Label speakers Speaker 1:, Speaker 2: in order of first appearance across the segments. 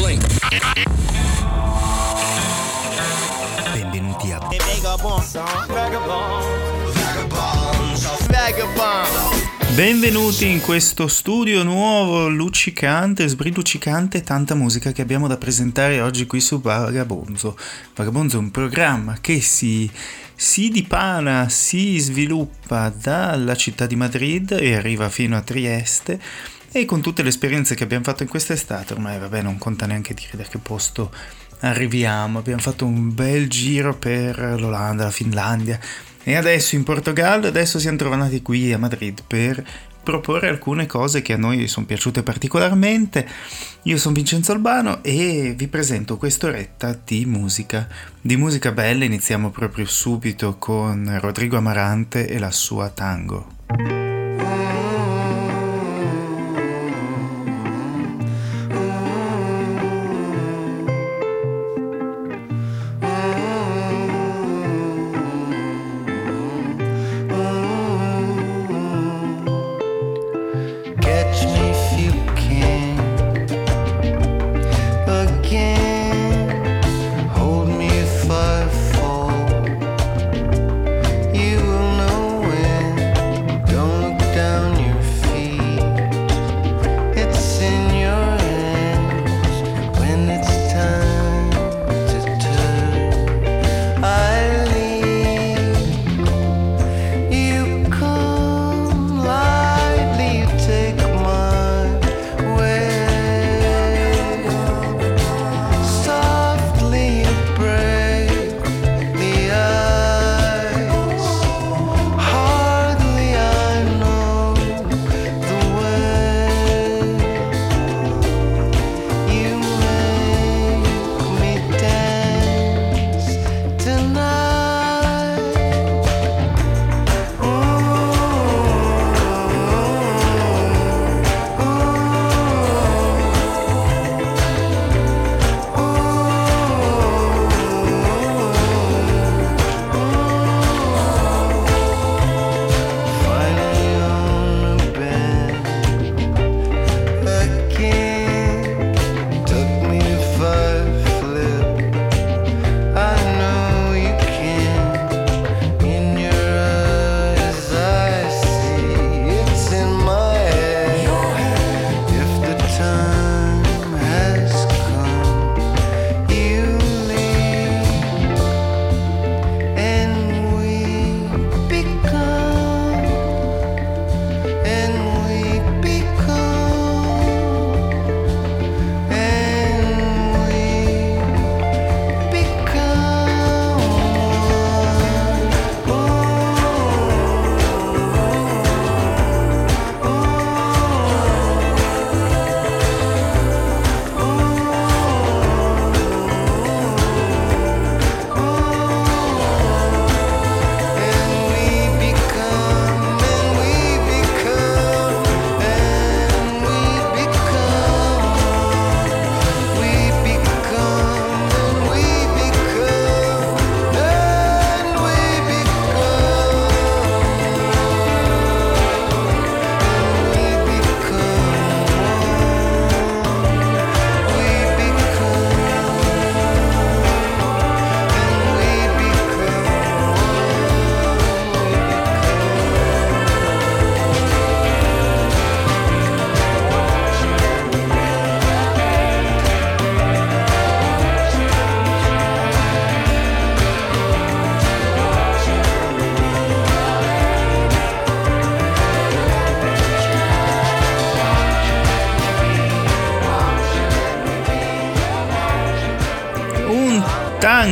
Speaker 1: Blink.
Speaker 2: Benvenuti a Benvenuti in questo studio nuovo, luccicante, sbriluccicante, tanta musica che abbiamo da presentare oggi qui su Vagabonzo. Vagabonzo è un programma che si, si dipana, si sviluppa dalla città di Madrid e arriva fino a Trieste e con tutte le esperienze che abbiamo fatto in quest'estate, ormai vabbè non conta neanche dire da che posto arriviamo, abbiamo fatto un bel giro per l'Olanda, la Finlandia e adesso in Portogallo, adesso siamo trovati qui a Madrid per proporre alcune cose che a noi sono piaciute particolarmente. Io sono Vincenzo Albano e vi presento quest'oretta di musica. Di musica bella iniziamo proprio subito con Rodrigo Amarante e la sua tango.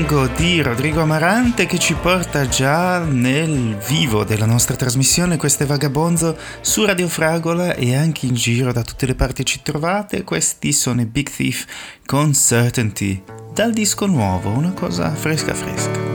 Speaker 2: Tango di Rodrigo Amarante che ci porta già nel vivo della nostra trasmissione Questo è Vagabonzo su Radio Fragola e anche in giro da tutte le parti ci trovate. Questi sono i Big Thief con Certainty dal disco nuovo, una cosa fresca fresca,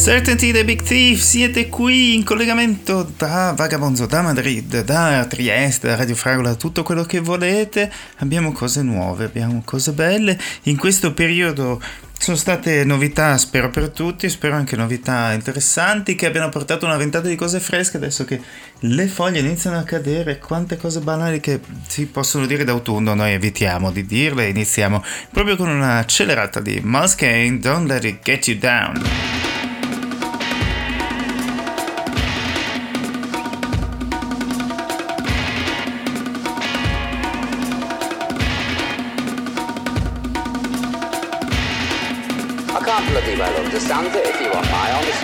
Speaker 2: Certainty The Big Thief, siete qui in collegamento da Vagabonzo, da Madrid, da Trieste, da Radio Fragola, tutto quello che volete. Abbiamo cose nuove, abbiamo cose belle. In questo periodo sono state novità, spero per tutti, spero anche novità interessanti che abbiano portato una ventata di cose fresche adesso che le foglie iniziano a cadere, quante cose banali che si possono dire d'autunno, noi evitiamo di dirle iniziamo proprio con una accelerata di Muskane, Don't Let It Get You Down.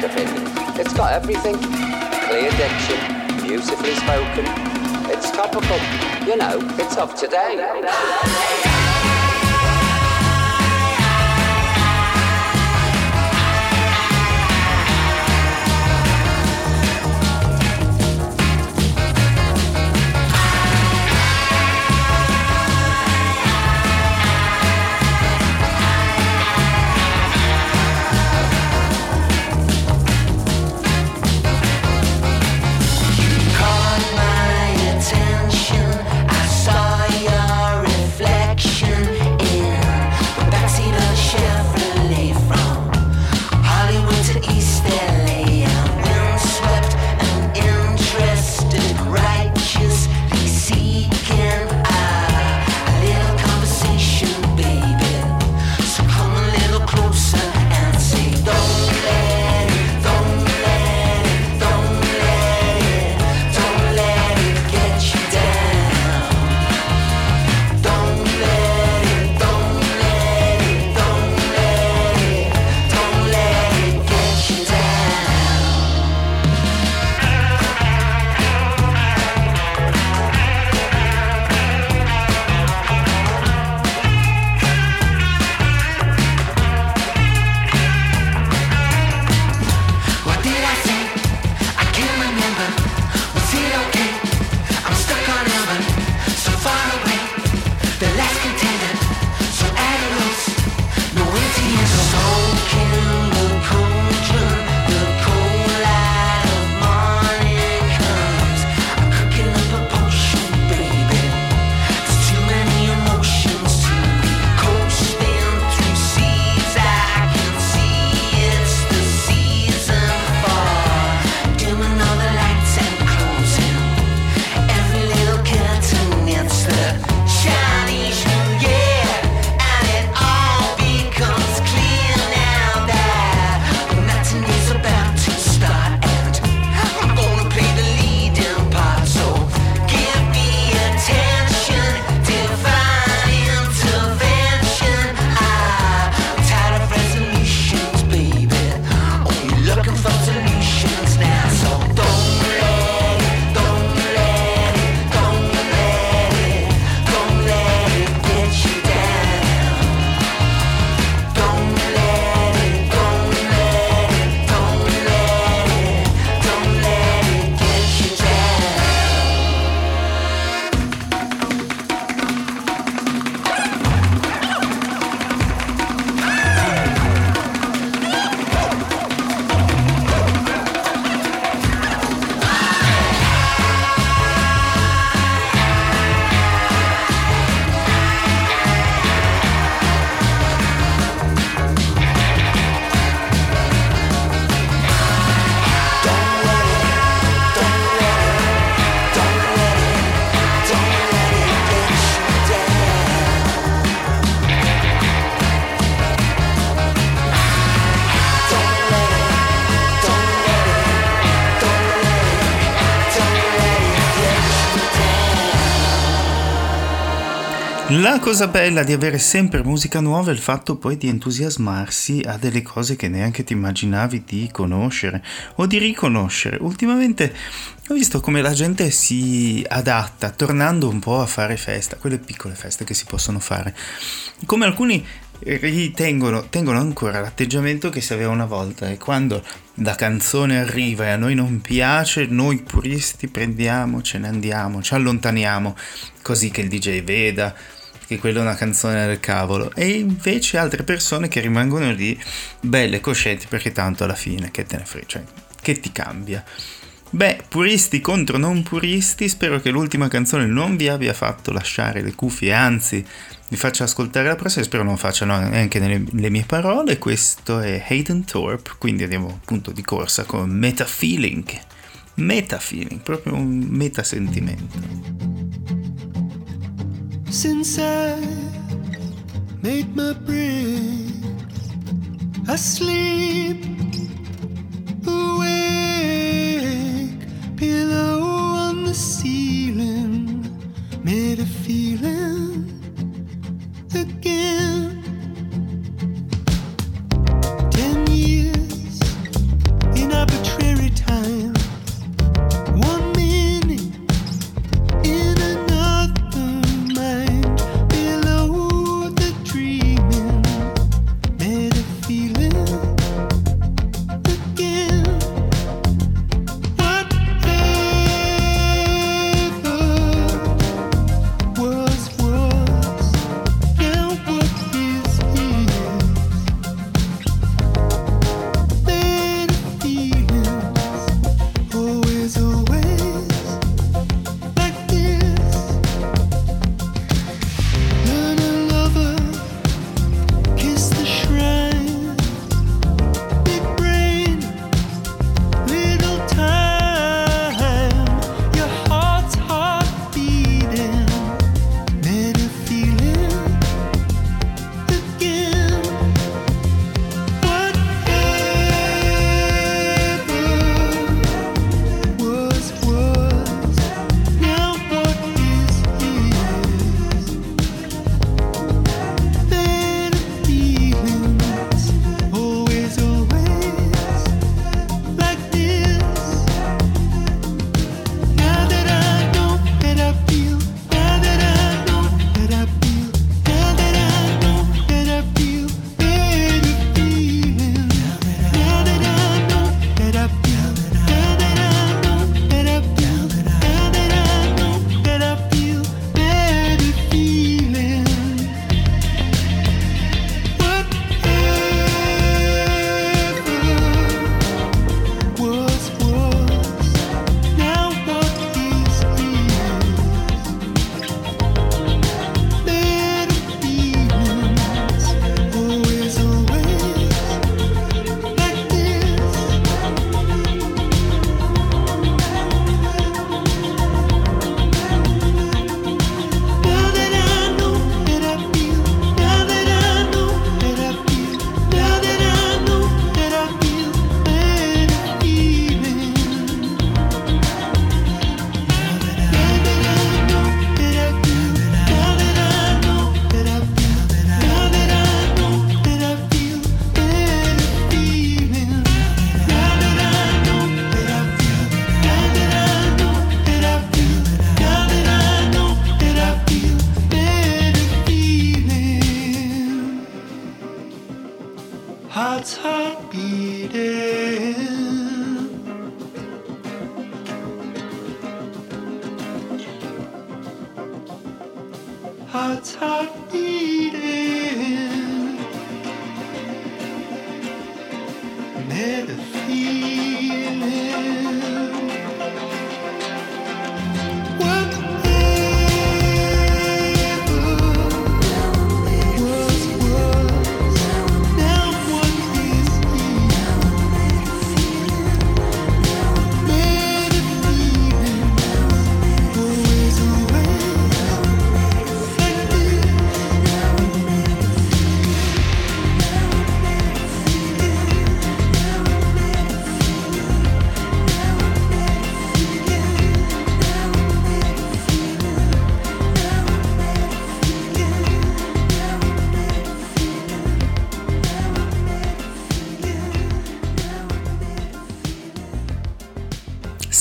Speaker 1: It's got everything. Clear diction, beautifully spoken. It's topical. You know, it's of today.
Speaker 2: La cosa bella di avere sempre musica nuova è il fatto poi di entusiasmarsi a delle cose che neanche ti immaginavi di conoscere o di riconoscere. Ultimamente ho visto come la gente si adatta, tornando un po' a fare festa, quelle piccole feste che si possono fare. Come alcuni ritengono tengono ancora l'atteggiamento che si aveva una volta e quando la canzone arriva e a noi non piace, noi puristi prendiamo, ce ne andiamo, ci allontaniamo, così che il DJ veda,
Speaker 3: che quella è una canzone del cavolo, e invece altre persone che rimangono lì belle, coscienti, perché tanto alla fine che te ne frega, cioè, che ti cambia. Beh, puristi contro non puristi, spero che l'ultima canzone non vi abbia fatto lasciare le cuffie, anzi vi faccia ascoltare la prossima spero non facciano anche nelle, le mie parole. Questo è Hayden Thorpe, quindi andiamo appunto di corsa con Meta Feeling. Meta Feeling, proprio un meta sentimento. Since I made my brain asleep awake below on the ceiling made a feeling again.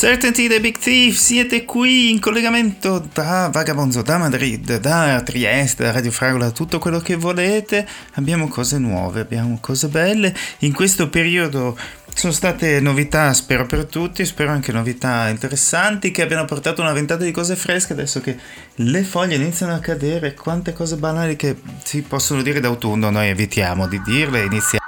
Speaker 3: Certainty The Big Thief, siete qui in collegamento da Vagabonzo, da Madrid, da Trieste, da Radio Fragola, tutto quello che volete. Abbiamo cose nuove, abbiamo cose belle. In questo periodo
Speaker 4: Sono state novità, spero per tutti, spero anche novità interessanti che abbiano portato una ventata di cose fresche adesso che le foglie iniziano a cadere, quante cose banali che si possono dire d'autunno, noi evitiamo di dirle iniziamo.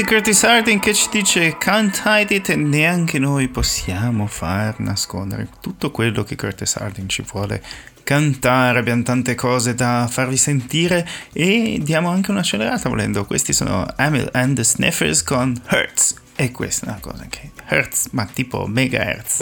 Speaker 4: Questo è Curtis Harding che ci dice Can't hide it e neanche noi possiamo far nascondere tutto quello che Curtis Harding ci vuole cantare. Abbiamo tante cose da farvi sentire e diamo anche un'accelerata volendo. Questi sono Emil and the Sniffers con Hertz e questa è una cosa che Hertz, ma tipo megahertz.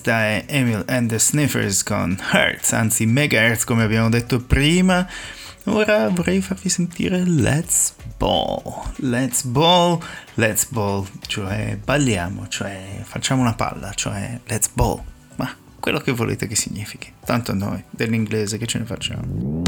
Speaker 2: Questa è Emil and the Sniffers con Hertz, anzi Megahertz come abbiamo detto prima. Ora vorrei farvi sentire Let's Ball. Let's Ball, Let's Ball, cioè balliamo, cioè facciamo una palla, cioè Let's Ball. Ma quello che volete che significhi. Tanto noi, dell'inglese, che ce ne facciamo.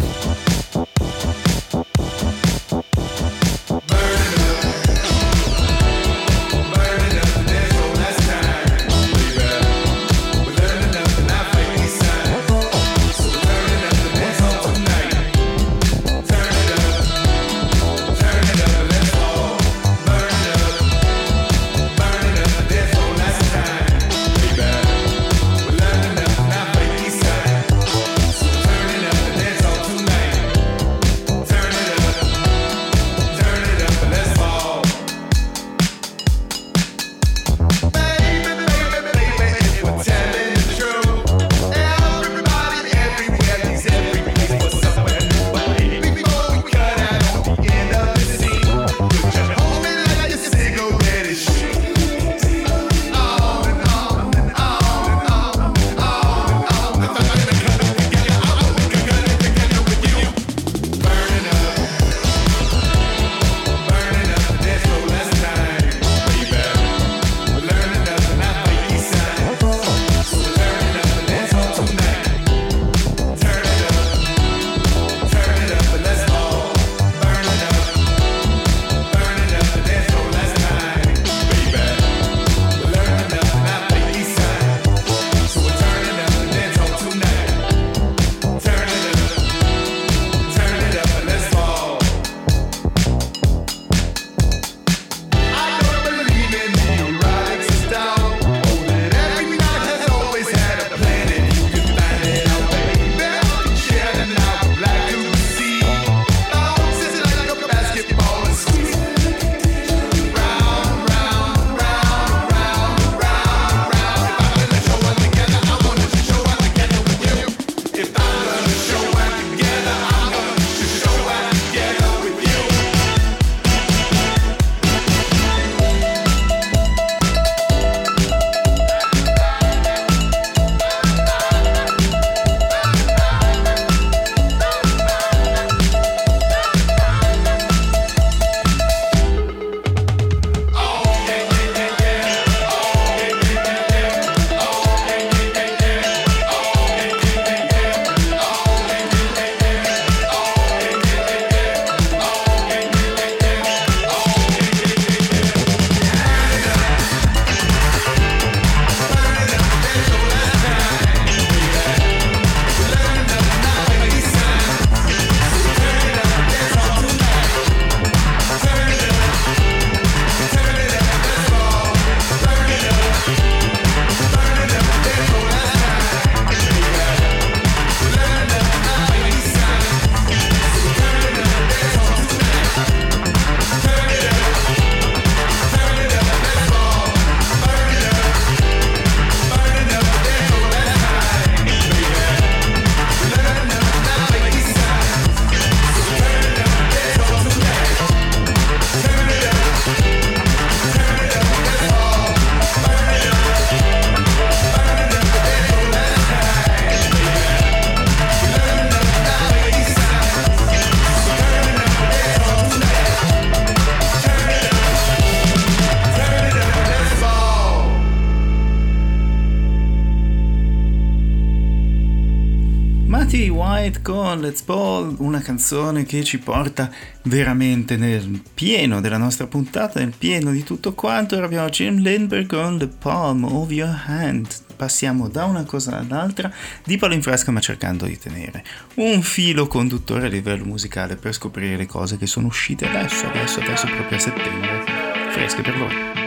Speaker 2: Let's Ball, una canzone che ci porta veramente nel pieno della nostra puntata, nel pieno di tutto quanto. Ora abbiamo Jim Lindbergh con The Palm of Your Hand. Passiamo da una cosa all'altra, di palo in fresca ma cercando di tenere un filo conduttore a livello musicale per scoprire le cose che sono uscite adesso, adesso, adesso proprio a settembre, fresche per voi.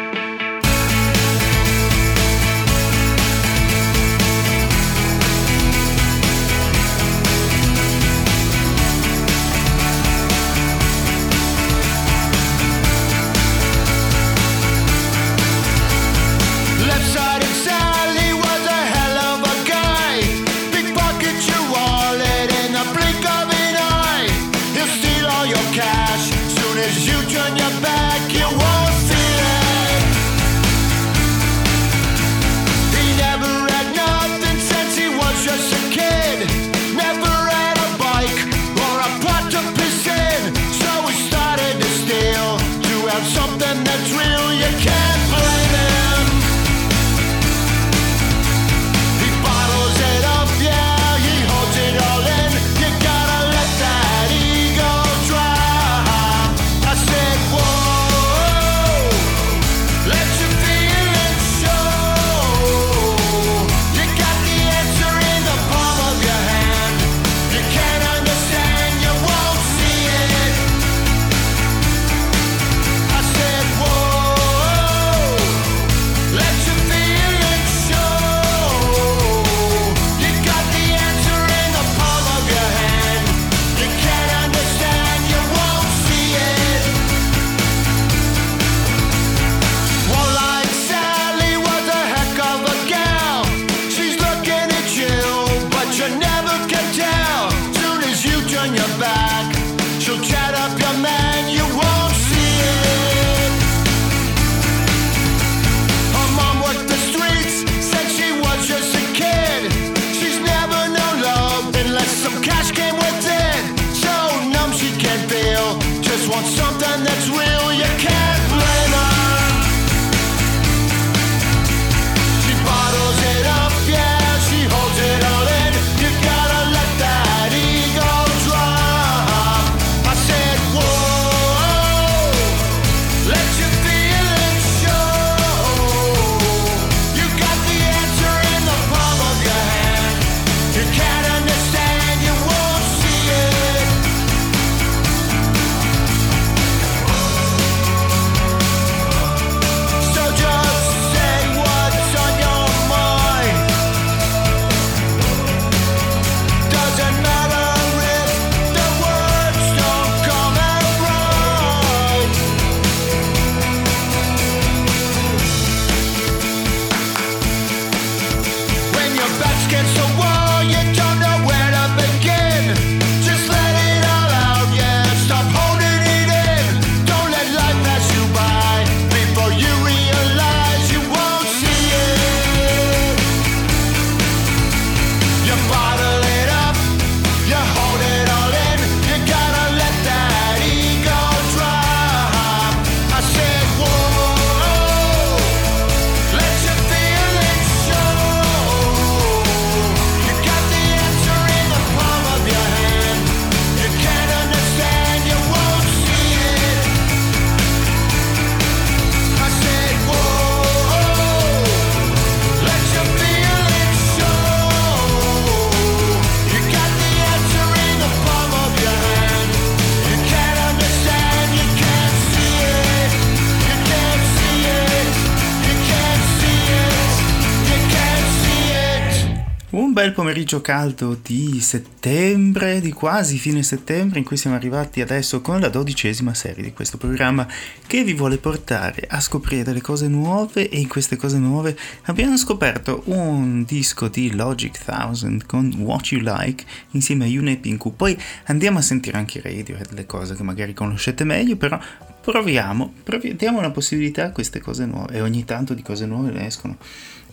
Speaker 2: Pomeriggio caldo di settembre, di quasi fine settembre, in cui siamo arrivati adesso con la dodicesima serie di questo programma che vi vuole portare a scoprire delle cose nuove e in queste cose nuove abbiamo scoperto un disco di Logic 1000 con What You Like insieme a Yune. Poi andiamo a sentire anche i radio e delle cose che magari conoscete meglio, però proviamo, proviamo, diamo una possibilità a queste cose nuove e ogni tanto di cose nuove ne escono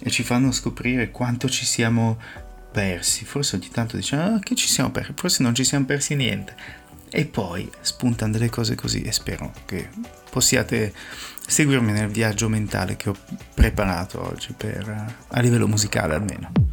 Speaker 2: e ci fanno scoprire quanto ci siamo persi, forse ogni tanto diciamo ah, che ci siamo persi, forse non ci siamo persi niente. E poi spuntano delle cose così e spero che possiate seguirmi nel viaggio mentale che ho preparato oggi per, a livello musicale almeno.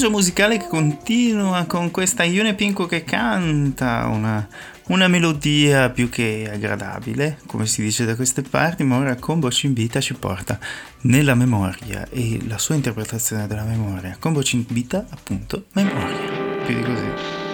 Speaker 2: Viaggio musicale che continua con questa Ione Pinco che canta, una
Speaker 5: una melodia più che aggradabile, come si dice da queste parti, ma ora Combo Cimbita ci porta nella memoria e la sua interpretazione della memoria. Combo Cimbita, appunto, memoria. Più di così.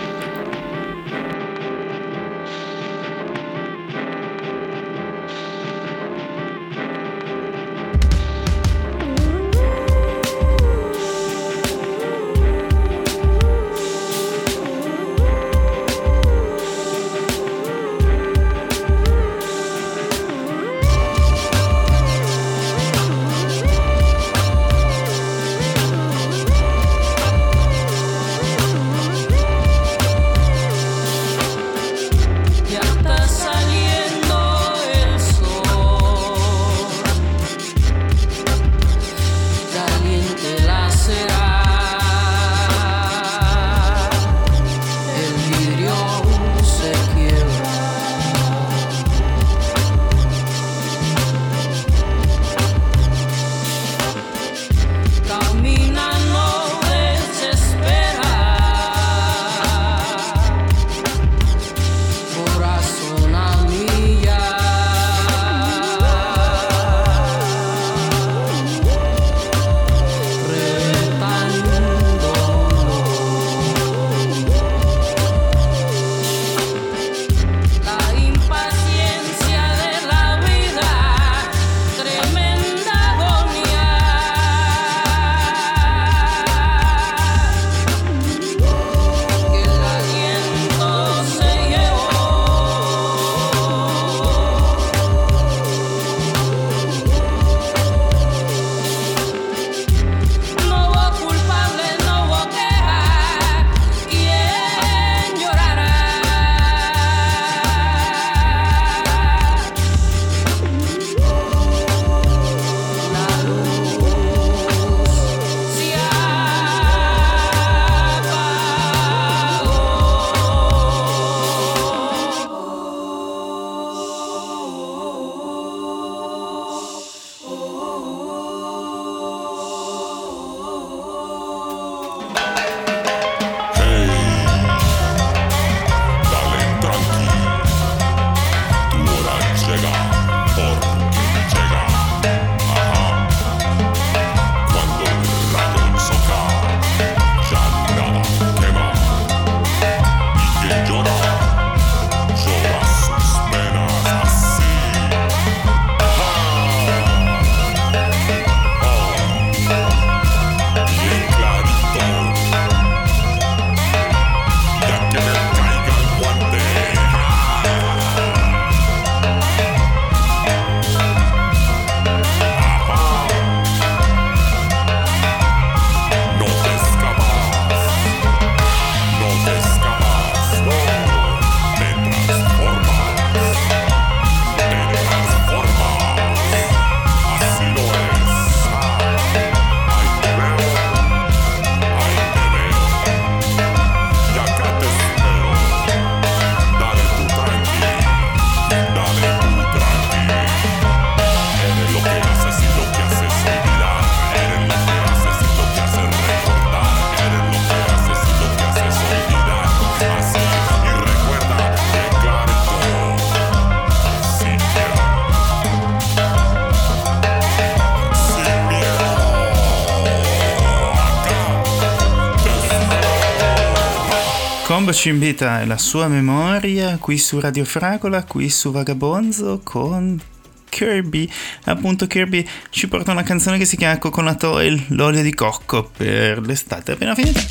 Speaker 5: Colombo ci invita la sua memoria qui su Radio Fragola, qui su Vagabonzo con Kirby. Appunto Kirby ci porta una canzone che si chiama Coconut Oil, l'olio di cocco per l'estate appena finita.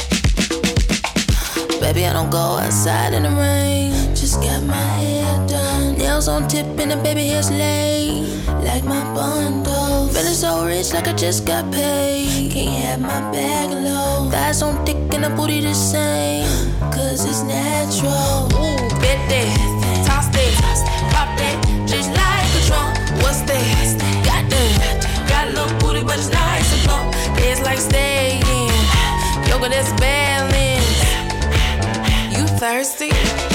Speaker 5: Baby, I don't go outside in the rain. Just got my hair done. Nails on tip and the baby hair's laid. Like my bundle. Feeling so rich like I just got paid. Can't have my bag low. Thighs on thick and the booty the same. cause it's natural. Ooh, bet that, toss that, pop that, just like a trunk. What's that? Got that, got a little booty, but it's nice and plump. It's like staying, yoga that's balance. You thirsty?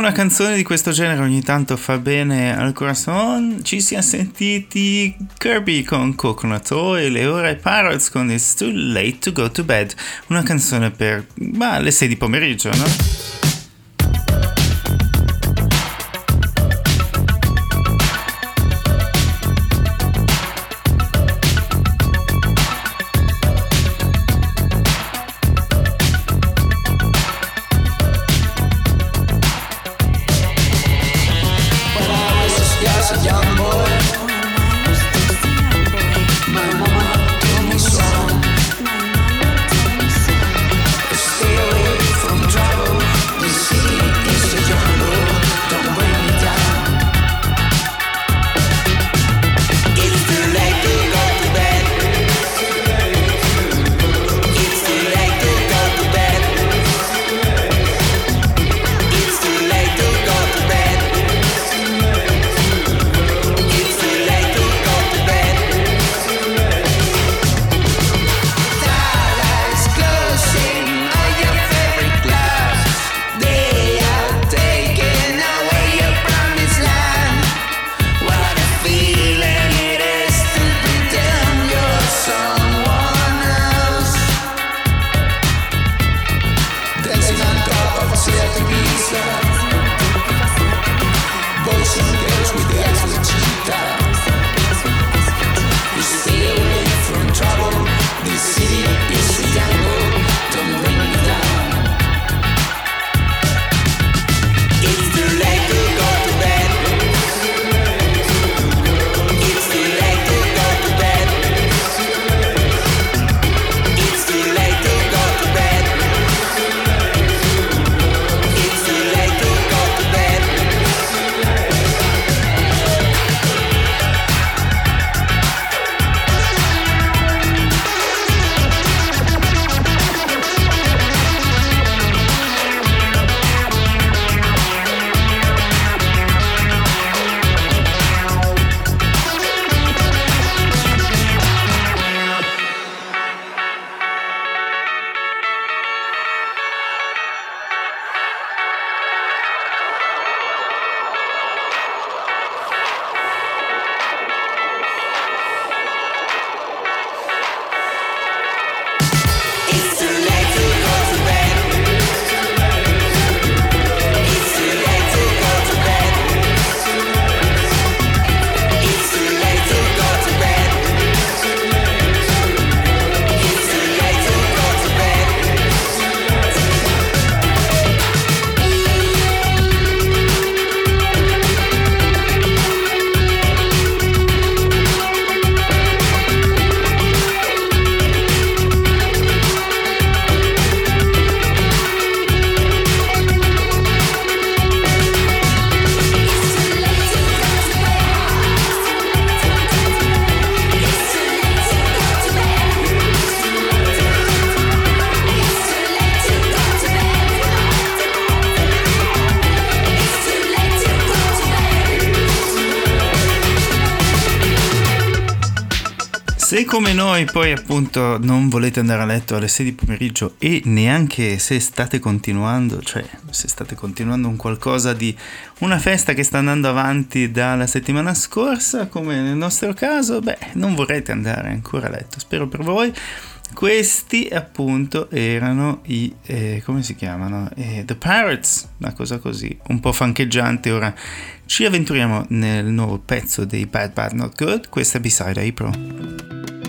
Speaker 1: una canzone di questo genere ogni tanto fa bene al corazon, ci siamo sentiti Kirby con Coconut Oil e ora i Pirates con It's Too Late to Go to Bed, una canzone per bah, le 6 di pomeriggio, no? myself Se come noi poi appunto non volete andare a letto alle 6 di pomeriggio e neanche se state continuando, cioè se state continuando un qualcosa di una festa che sta andando avanti dalla settimana scorsa, come nel nostro caso, beh, non vorrete andare ancora a letto, spero per voi.
Speaker 2: Questi appunto erano i, eh, come si chiamano? Eh, The Pirates, una cosa così, un po' fancheggiante. Ora ci avventuriamo nel nuovo pezzo dei Bad Bad Not Good, questa è Beside April.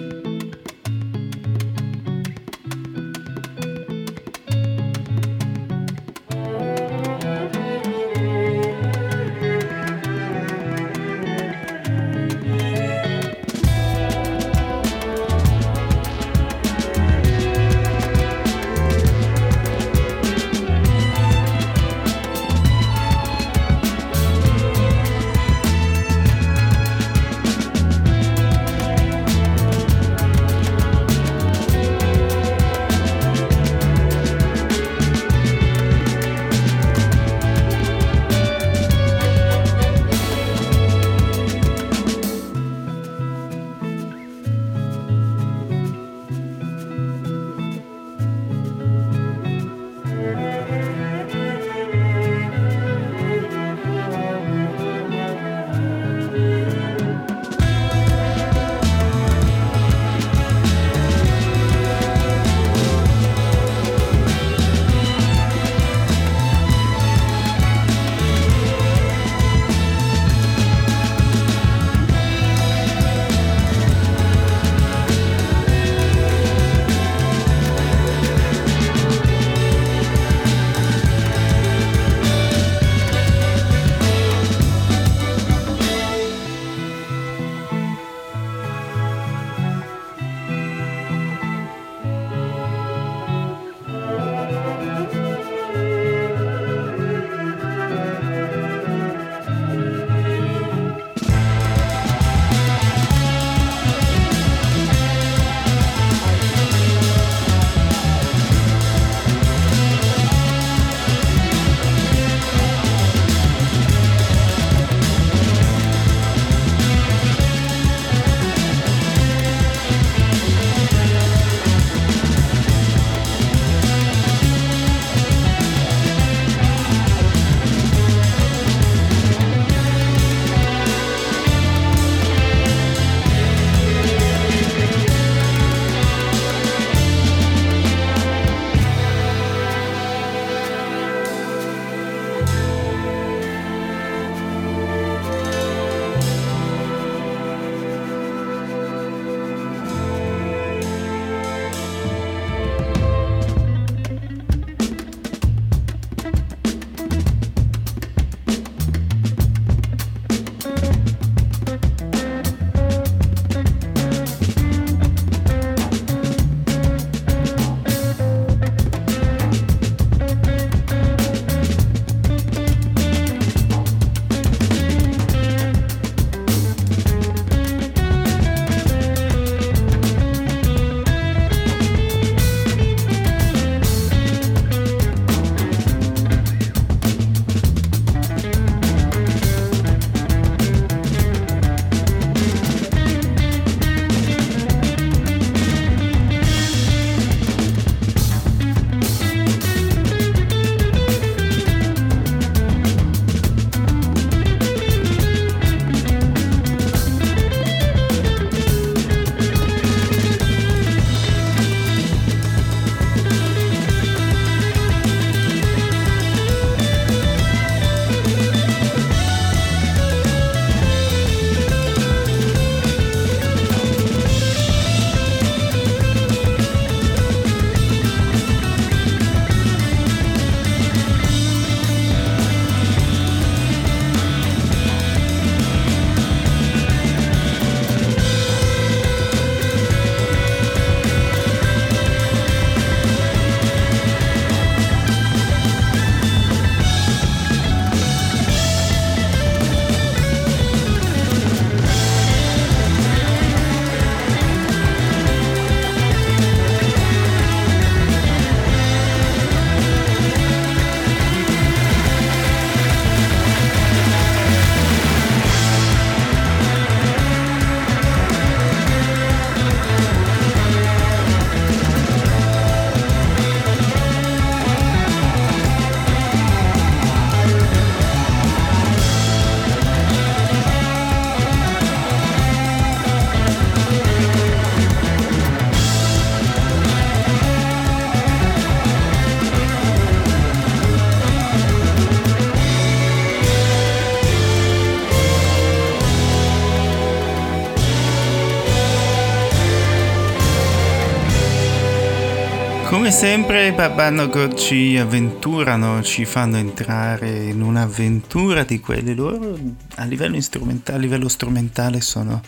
Speaker 6: Come sempre Babanogo ci avventurano, ci fanno entrare in un'avventura di quelle loro a livello a livello strumentale sono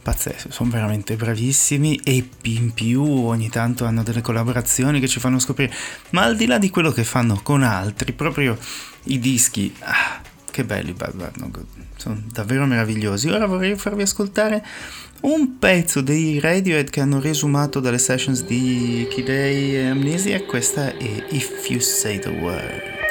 Speaker 6: pazzeschi, sono veramente bravissimi e in più ogni tanto hanno delle collaborazioni che ci fanno scoprire, ma al di là di quello che fanno con altri, proprio i dischi, ah, che belli sono davvero meravigliosi. Ora vorrei farvi ascoltare un pezzo dei Radiohead che hanno resumato dalle sessions di Kidei e Amnesia, questa è If You Say the Word.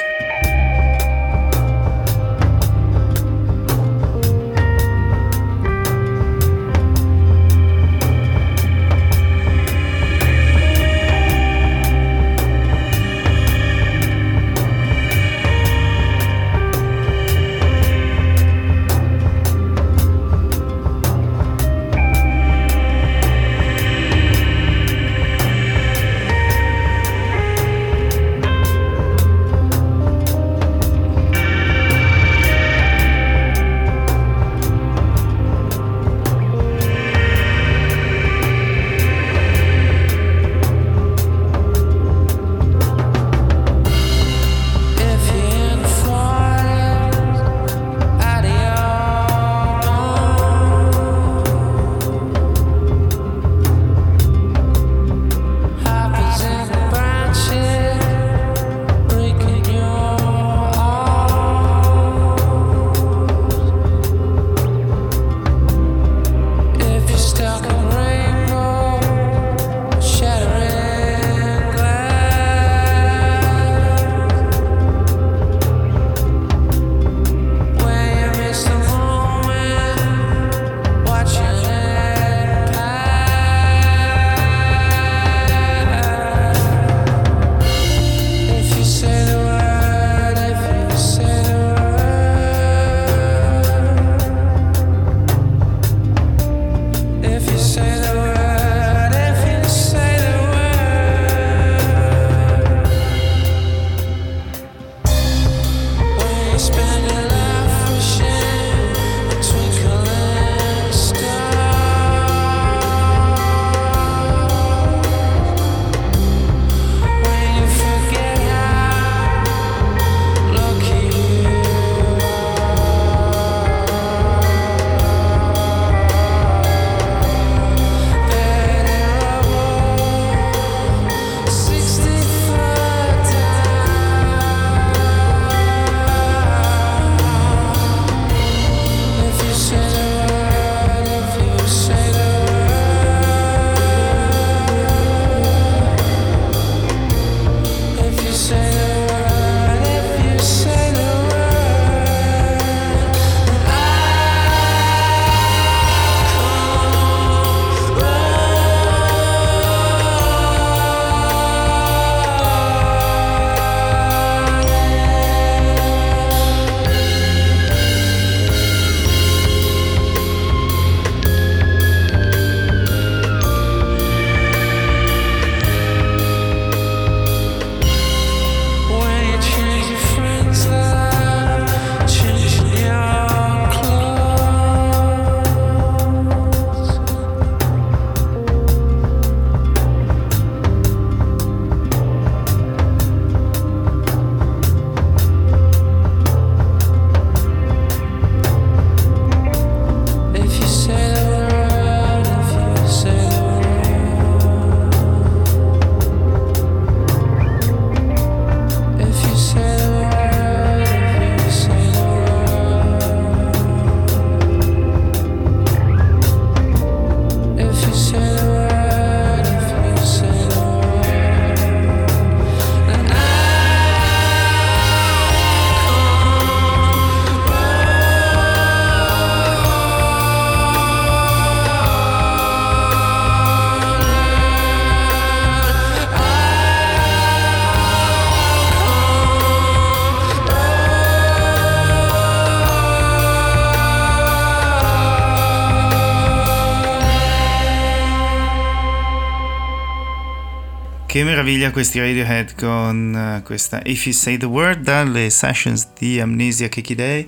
Speaker 6: Che meraviglia questi Radiohead con uh, questa If You Say The Word dalle sessions di Amnesia Kiki Day,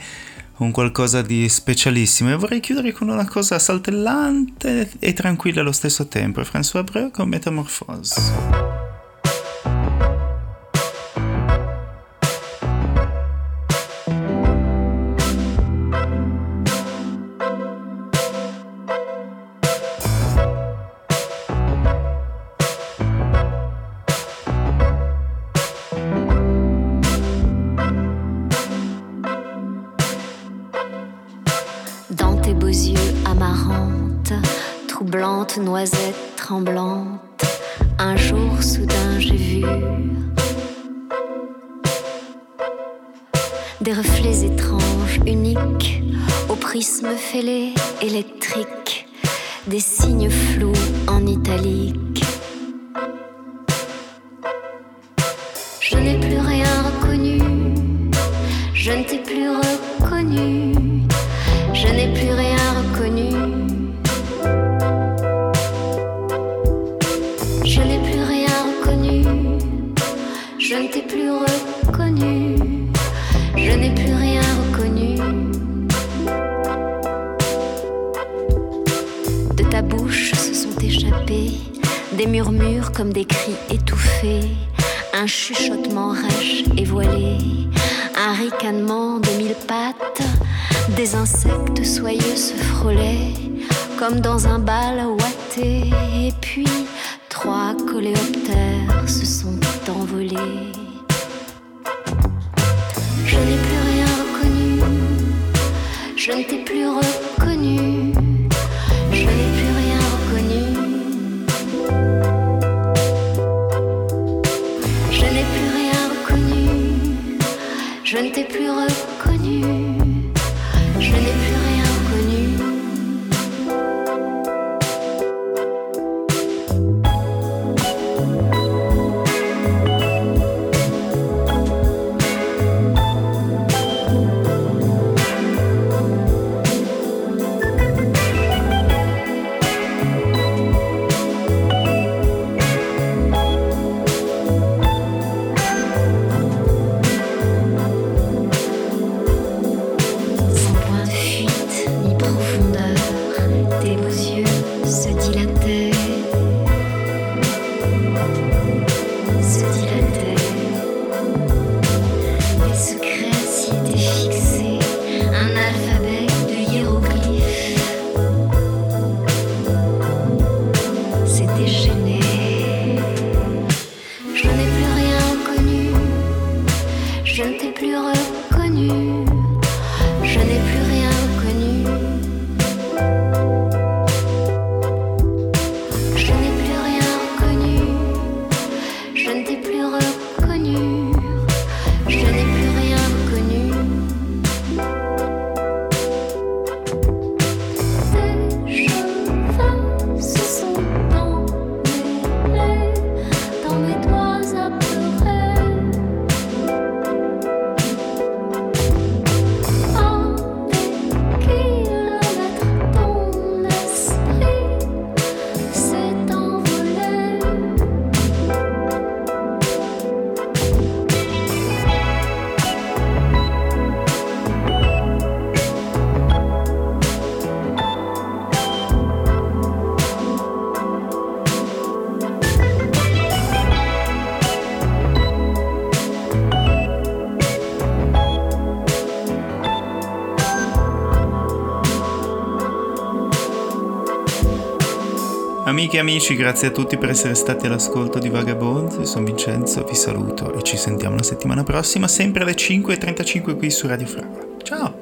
Speaker 6: un qualcosa di specialissimo. E vorrei chiudere con una cosa saltellante e tranquilla allo stesso tempo. François Breu con Metamorphose.
Speaker 7: Des reflets étranges, uniques, au prisme fêlé électrique, des signes flous en italique. Comme des cris étouffés, un chuchotement rêche et voilé, un ricanement de mille pattes, des insectes soyeux se frôlaient comme dans un bal ouaté, et puis trois coléoptères se sont envolés. Je n'ai plus rien reconnu, je ne t'ai plus reconnu, ne t'ai plus reconnu,
Speaker 2: Amiche e amici, grazie a tutti per essere stati all'ascolto di Vagabonds. Io sono Vincenzo, vi saluto e ci sentiamo la settimana prossima, sempre alle 5.35 qui su Radio Fravola. Ciao!